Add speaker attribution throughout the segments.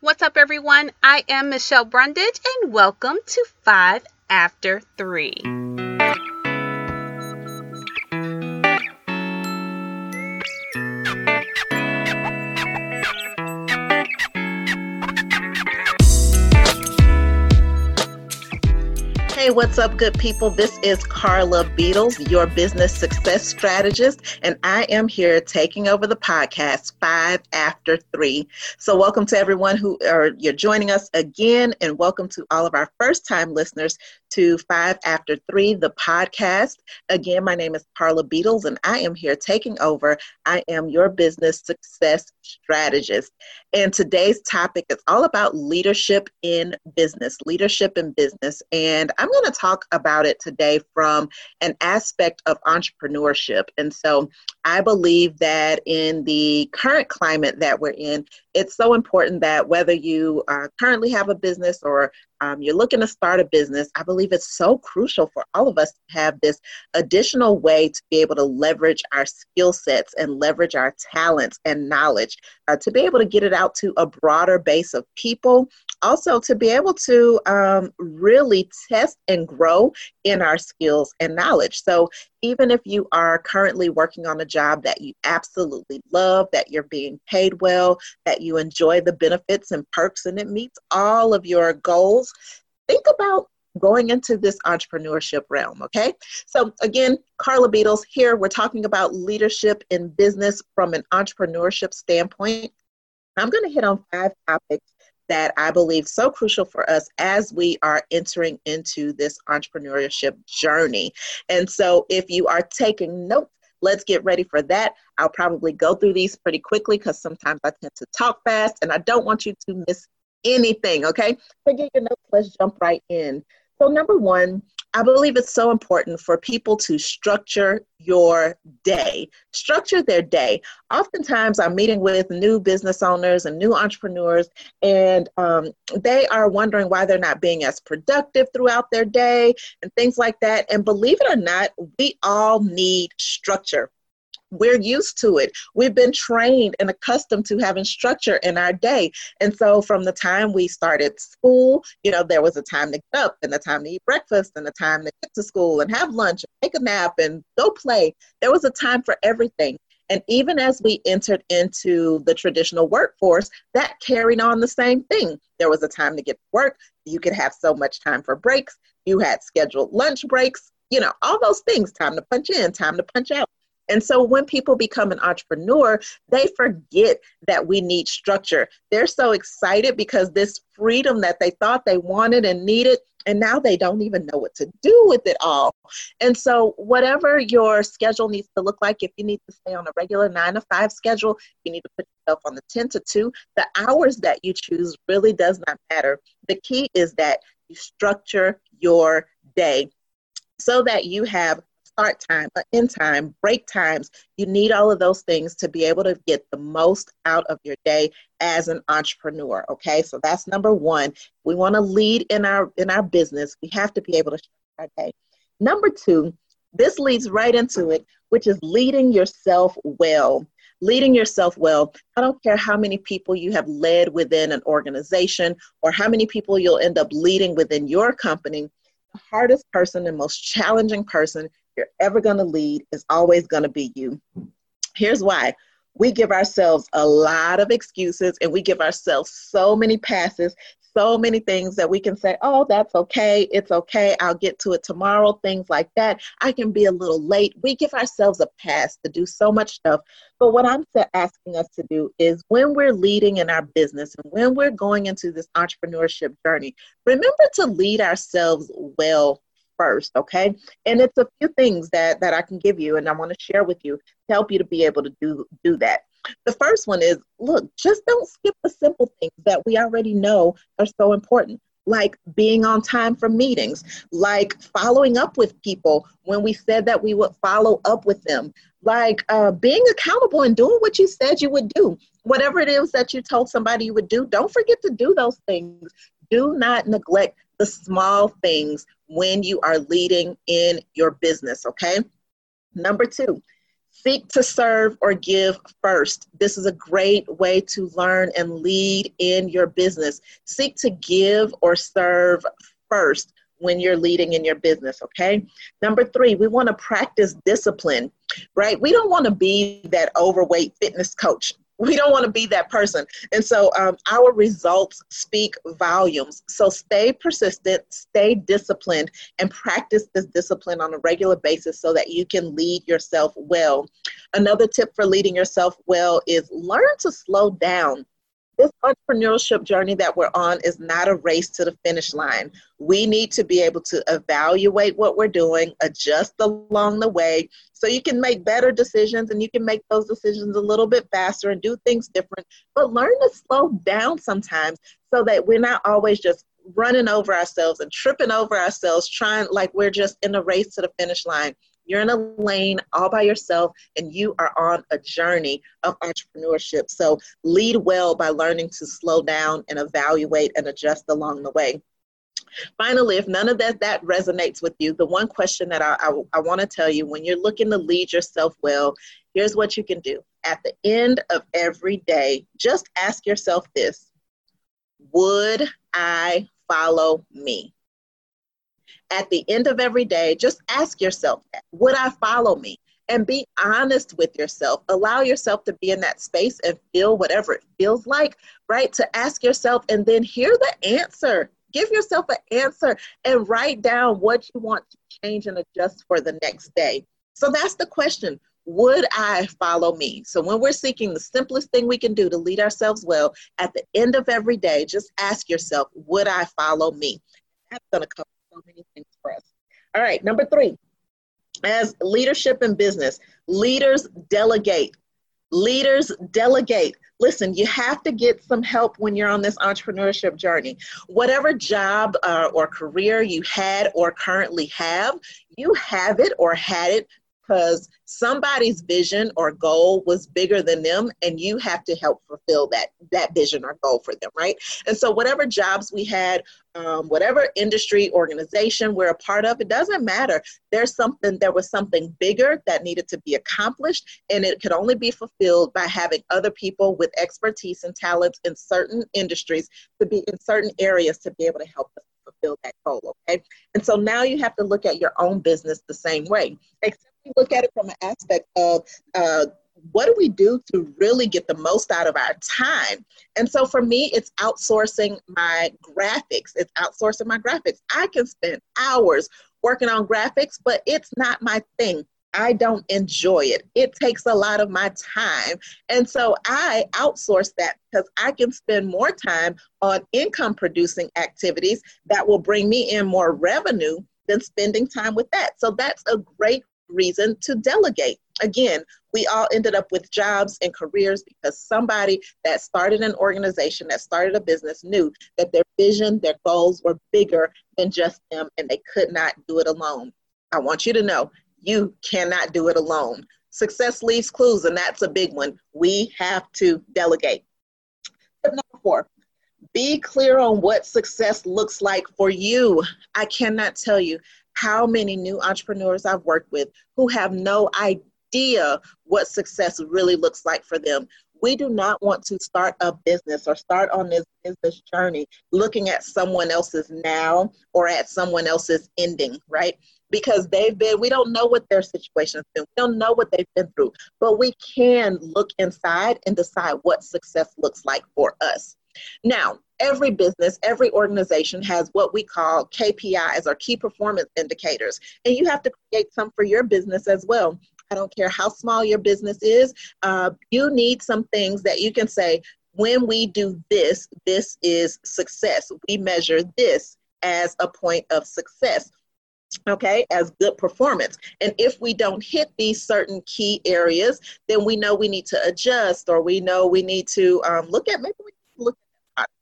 Speaker 1: What's up, everyone? I am Michelle Brundage, and welcome to 5 After 3.
Speaker 2: Hey, what's up, good people? This is Carla Beatles, your business success strategist, and I am here taking over the podcast five after three. So, welcome to everyone who are you're joining us again, and welcome to all of our first time listeners to Five After Three, the podcast. Again, my name is Carla Beatles, and I am here taking over. I am your business success strategist. And today's topic is all about leadership in business, leadership in business. And I'm going to talk about it today from an aspect of entrepreneurship. And so I believe that in the current climate that we're in, it's so important that whether you uh, currently have a business or um, you're looking to start a business, I believe it's so crucial for all of us to have this additional way to be able to leverage our skill sets and leverage our talents and knowledge uh, to be able to get it out to a broader base of people. Also, to be able to um, really test and grow in our skills and knowledge. So, even if you are currently working on a job that you absolutely love, that you're being paid well, that you enjoy the benefits and perks, and it meets all of your goals, think about going into this entrepreneurship realm, okay? So, again, Carla Beatles here. We're talking about leadership in business from an entrepreneurship standpoint. I'm going to hit on five topics that I believe so crucial for us as we are entering into this entrepreneurship journey. And so, if you are taking notes, let's get ready for that. I'll probably go through these pretty quickly because sometimes I tend to talk fast and I don't want you to miss anything, okay? So, get your notes, let's jump right in. So, number one, I believe it's so important for people to structure your day, structure their day. Oftentimes, I'm meeting with new business owners and new entrepreneurs, and um, they are wondering why they're not being as productive throughout their day and things like that. And believe it or not, we all need structure we're used to it. We've been trained and accustomed to having structure in our day. And so from the time we started school, you know, there was a time to get up and a time to eat breakfast and a time to get to school and have lunch and take a nap and go play. There was a time for everything. And even as we entered into the traditional workforce, that carried on the same thing. There was a time to get to work. You could have so much time for breaks. You had scheduled lunch breaks, you know, all those things time to punch in, time to punch out. And so when people become an entrepreneur, they forget that we need structure. They're so excited because this freedom that they thought they wanted and needed, and now they don't even know what to do with it all. And so, whatever your schedule needs to look like, if you need to stay on a regular nine to five schedule, you need to put yourself on the 10 to 2. The hours that you choose really does not matter. The key is that you structure your day so that you have start time, uh, end time, break times. You need all of those things to be able to get the most out of your day as an entrepreneur. Okay, so that's number one. We want to lead in our in our business. We have to be able to our day. Number two, this leads right into it, which is leading yourself well leading yourself well. I don't care how many people you have led within an organization or how many people you'll end up leading within your company. The hardest person and most challenging person you're ever going to lead is always going to be you. Here's why we give ourselves a lot of excuses and we give ourselves so many passes, so many things that we can say, oh, that's okay, it's okay, I'll get to it tomorrow, things like that. I can be a little late. We give ourselves a pass to do so much stuff. But what I'm asking us to do is when we're leading in our business and when we're going into this entrepreneurship journey, remember to lead ourselves well first okay and it's a few things that that i can give you and i want to share with you to help you to be able to do do that the first one is look just don't skip the simple things that we already know are so important like being on time for meetings, like following up with people when we said that we would follow up with them, like uh, being accountable and doing what you said you would do. Whatever it is that you told somebody you would do, don't forget to do those things. Do not neglect the small things when you are leading in your business, okay? Number two, Seek to serve or give first. This is a great way to learn and lead in your business. Seek to give or serve first when you're leading in your business, okay? Number three, we want to practice discipline, right? We don't want to be that overweight fitness coach we don't want to be that person. And so um, our results speak volumes. So stay persistent, stay disciplined, and practice this discipline on a regular basis so that you can lead yourself well. Another tip for leading yourself well is learn to slow down this entrepreneurship journey that we're on is not a race to the finish line. We need to be able to evaluate what we're doing, adjust along the way, so you can make better decisions and you can make those decisions a little bit faster and do things different. But learn to slow down sometimes so that we're not always just running over ourselves and tripping over ourselves, trying like we're just in a race to the finish line. You're in a lane all by yourself and you are on a journey of entrepreneurship. So lead well by learning to slow down and evaluate and adjust along the way. Finally, if none of that, that resonates with you, the one question that I, I, I want to tell you when you're looking to lead yourself well, here's what you can do. At the end of every day, just ask yourself this Would I follow me? At the end of every day, just ask yourself Would I follow me? And be honest with yourself. Allow yourself to be in that space and feel whatever it feels like, right? To ask yourself and then hear the answer. Give yourself an answer and write down what you want to change and adjust for the next day. So that's the question. Would I follow me? So, when we're seeking the simplest thing we can do to lead ourselves well, at the end of every day, just ask yourself, Would I follow me? That's going to come many things for us. All right, number three, as leadership in business, leaders delegate. Leaders delegate. Listen, you have to get some help when you're on this entrepreneurship journey. Whatever job uh, or career you had or currently have, you have it or had it because somebody's vision or goal was bigger than them and you have to help fulfill that that vision or goal for them right? And so whatever jobs we had um, whatever industry organization we're a part of it doesn't matter. There's something there was something bigger that needed to be accomplished and it could only be fulfilled by having other people with expertise and talents in certain industries to be in certain areas to be able to help us fulfill that goal okay? And so now you have to look at your own business the same way. except look at it from an aspect of uh, what do we do to really get the most out of our time? And so for me, it's outsourcing my graphics. It's outsourcing my graphics. I can spend hours working on graphics, but it's not my thing. I don't enjoy it. It takes a lot of my time. And so I outsource that because I can spend more time on income producing activities that will bring me in more revenue than spending time with that. So that's a great reason to delegate. Again, we all ended up with jobs and careers because somebody that started an organization, that started a business, knew that their vision, their goals were bigger than just them and they could not do it alone. I want you to know you cannot do it alone. Success leaves clues, and that's a big one. We have to delegate. Tip number four be clear on what success looks like for you. I cannot tell you how many new entrepreneurs I've worked with who have no idea what success really looks like for them. We do not want to start a business or start on this business journey looking at someone else's now or at someone else's ending, right? Because they've been, we don't know what their situation has been. We don't know what they've been through, but we can look inside and decide what success looks like for us. Now, every business, every organization has what we call KPIs or key performance indicators, and you have to create some for your business as well. I don't care how small your business is, uh, you need some things that you can say, when we do this, this is success. We measure this as a point of success okay, as good performance. And if we don't hit these certain key areas, then we know we need to adjust or we know we need to um, look at maybe we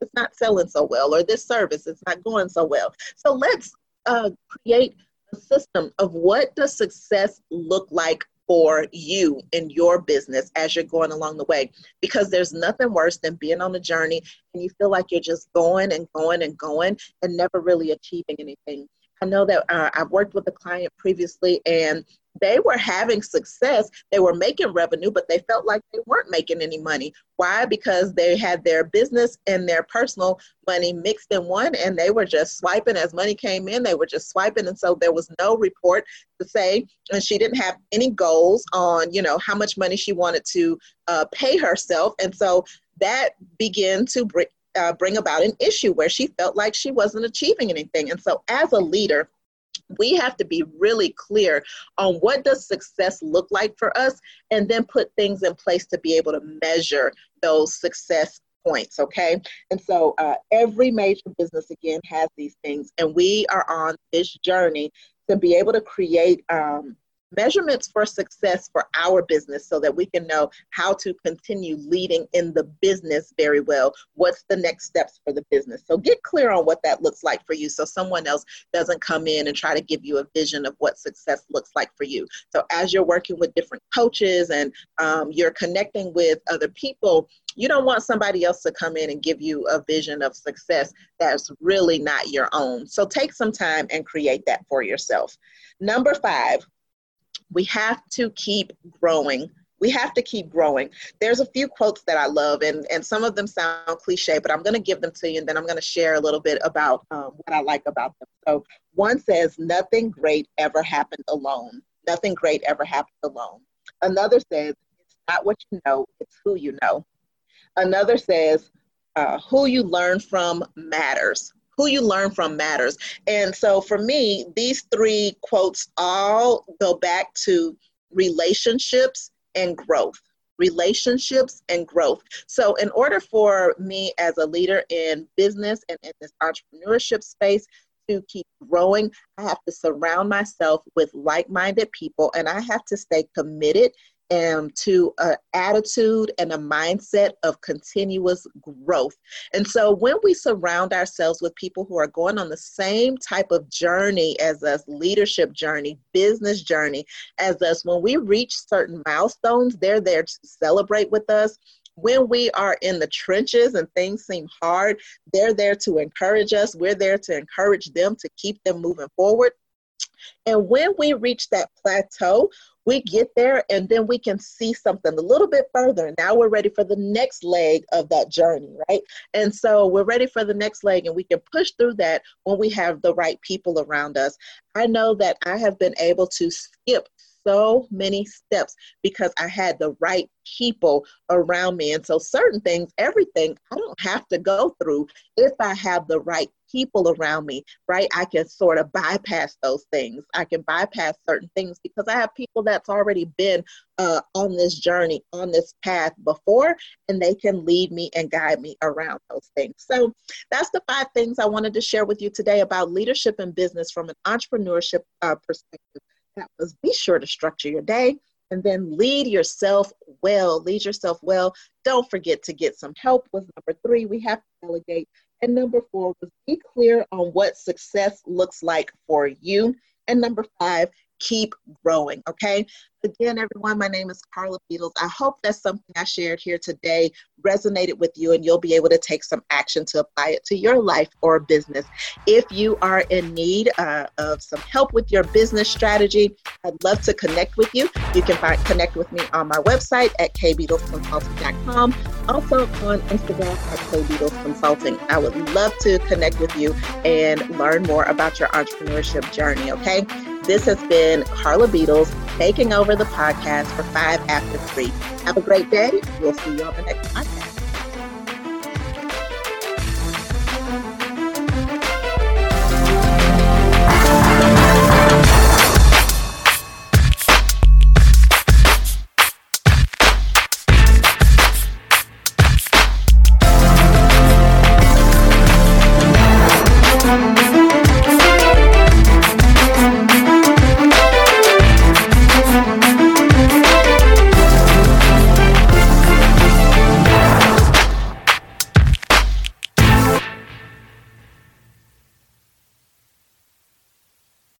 Speaker 2: it's not selling so well, or this service is not going so well. So let's uh, create a system of what does success look like for you in your business as you're going along the way because there's nothing worse than being on a journey and you feel like you're just going and going and going and never really achieving anything I know that uh, I've worked with a client previously and they were having success. They were making revenue, but they felt like they weren't making any money. Why? Because they had their business and their personal money mixed in one and they were just swiping as money came in. They were just swiping. And so there was no report to say, and she didn't have any goals on, you know, how much money she wanted to uh, pay herself. And so that began to uh, bring about an issue where she felt like she wasn't achieving anything. And so as a leader, we have to be really clear on what does success look like for us and then put things in place to be able to measure those success points okay and so uh, every major business again has these things and we are on this journey to be able to create um, measurements for success for our business so that we can know how to continue leading in the business very well. What's the next steps for the business? So get clear on what that looks like for you so someone else doesn't come in and try to give you a vision of what success looks like for you. So as you're working with different coaches and um, you're connecting with other people, you don't want somebody else to come in and give you a vision of success that's really not your own. So take some time and create that for yourself. Number five, we have to keep growing. We have to keep growing. There's a few quotes that i love and, and some of them sound cliche but i'm going to give them to you and then i'm going to share a little bit about um, what i like about them. So one says nothing great ever happened alone. Nothing great ever happened alone. Another says it's not what you know it's who you know. Another says uh, who you learn from matters who you learn from matters. And so for me, these three quotes all go back to relationships and growth. Relationships and growth. So, in order for me as a leader in business and in this entrepreneurship space to keep growing, I have to surround myself with like minded people and I have to stay committed to an attitude and a mindset of continuous growth. And so when we surround ourselves with people who are going on the same type of journey as us, leadership journey, business journey as us, when we reach certain milestones, they're there to celebrate with us when we are in the trenches and things seem hard, they're there to encourage us. We're there to encourage them to keep them moving forward. And when we reach that plateau, we get there and then we can see something a little bit further. Now we're ready for the next leg of that journey, right? And so we're ready for the next leg and we can push through that when we have the right people around us. I know that I have been able to skip so many steps because I had the right people around me. And so, certain things, everything, I don't have to go through if I have the right people around me, right? I can sort of bypass those things. I can bypass certain things because I have people that's already been uh, on this journey, on this path before, and they can lead me and guide me around those things. So, that's the five things I wanted to share with you today about leadership and business from an entrepreneurship uh, perspective. That was be sure to structure your day and then lead yourself well. Lead yourself well. Don't forget to get some help with number three. We have to delegate. And number four was be clear on what success looks like for you. And number five, keep growing. Okay. Again, everyone, my name is Carla Beatles. I hope that something I shared here today resonated with you and you'll be able to take some action to apply it to your life or business. If you are in need uh, of some help with your business strategy, I'd love to connect with you. You can find, connect with me on my website at kbeatlesconsulting.com, also on Instagram at kbeatlesconsulting. I would love to connect with you and learn more about your entrepreneurship journey, okay? This has been Carla Beatles taking over the podcast for Five After Three. Have a great day. We'll see you on the next podcast.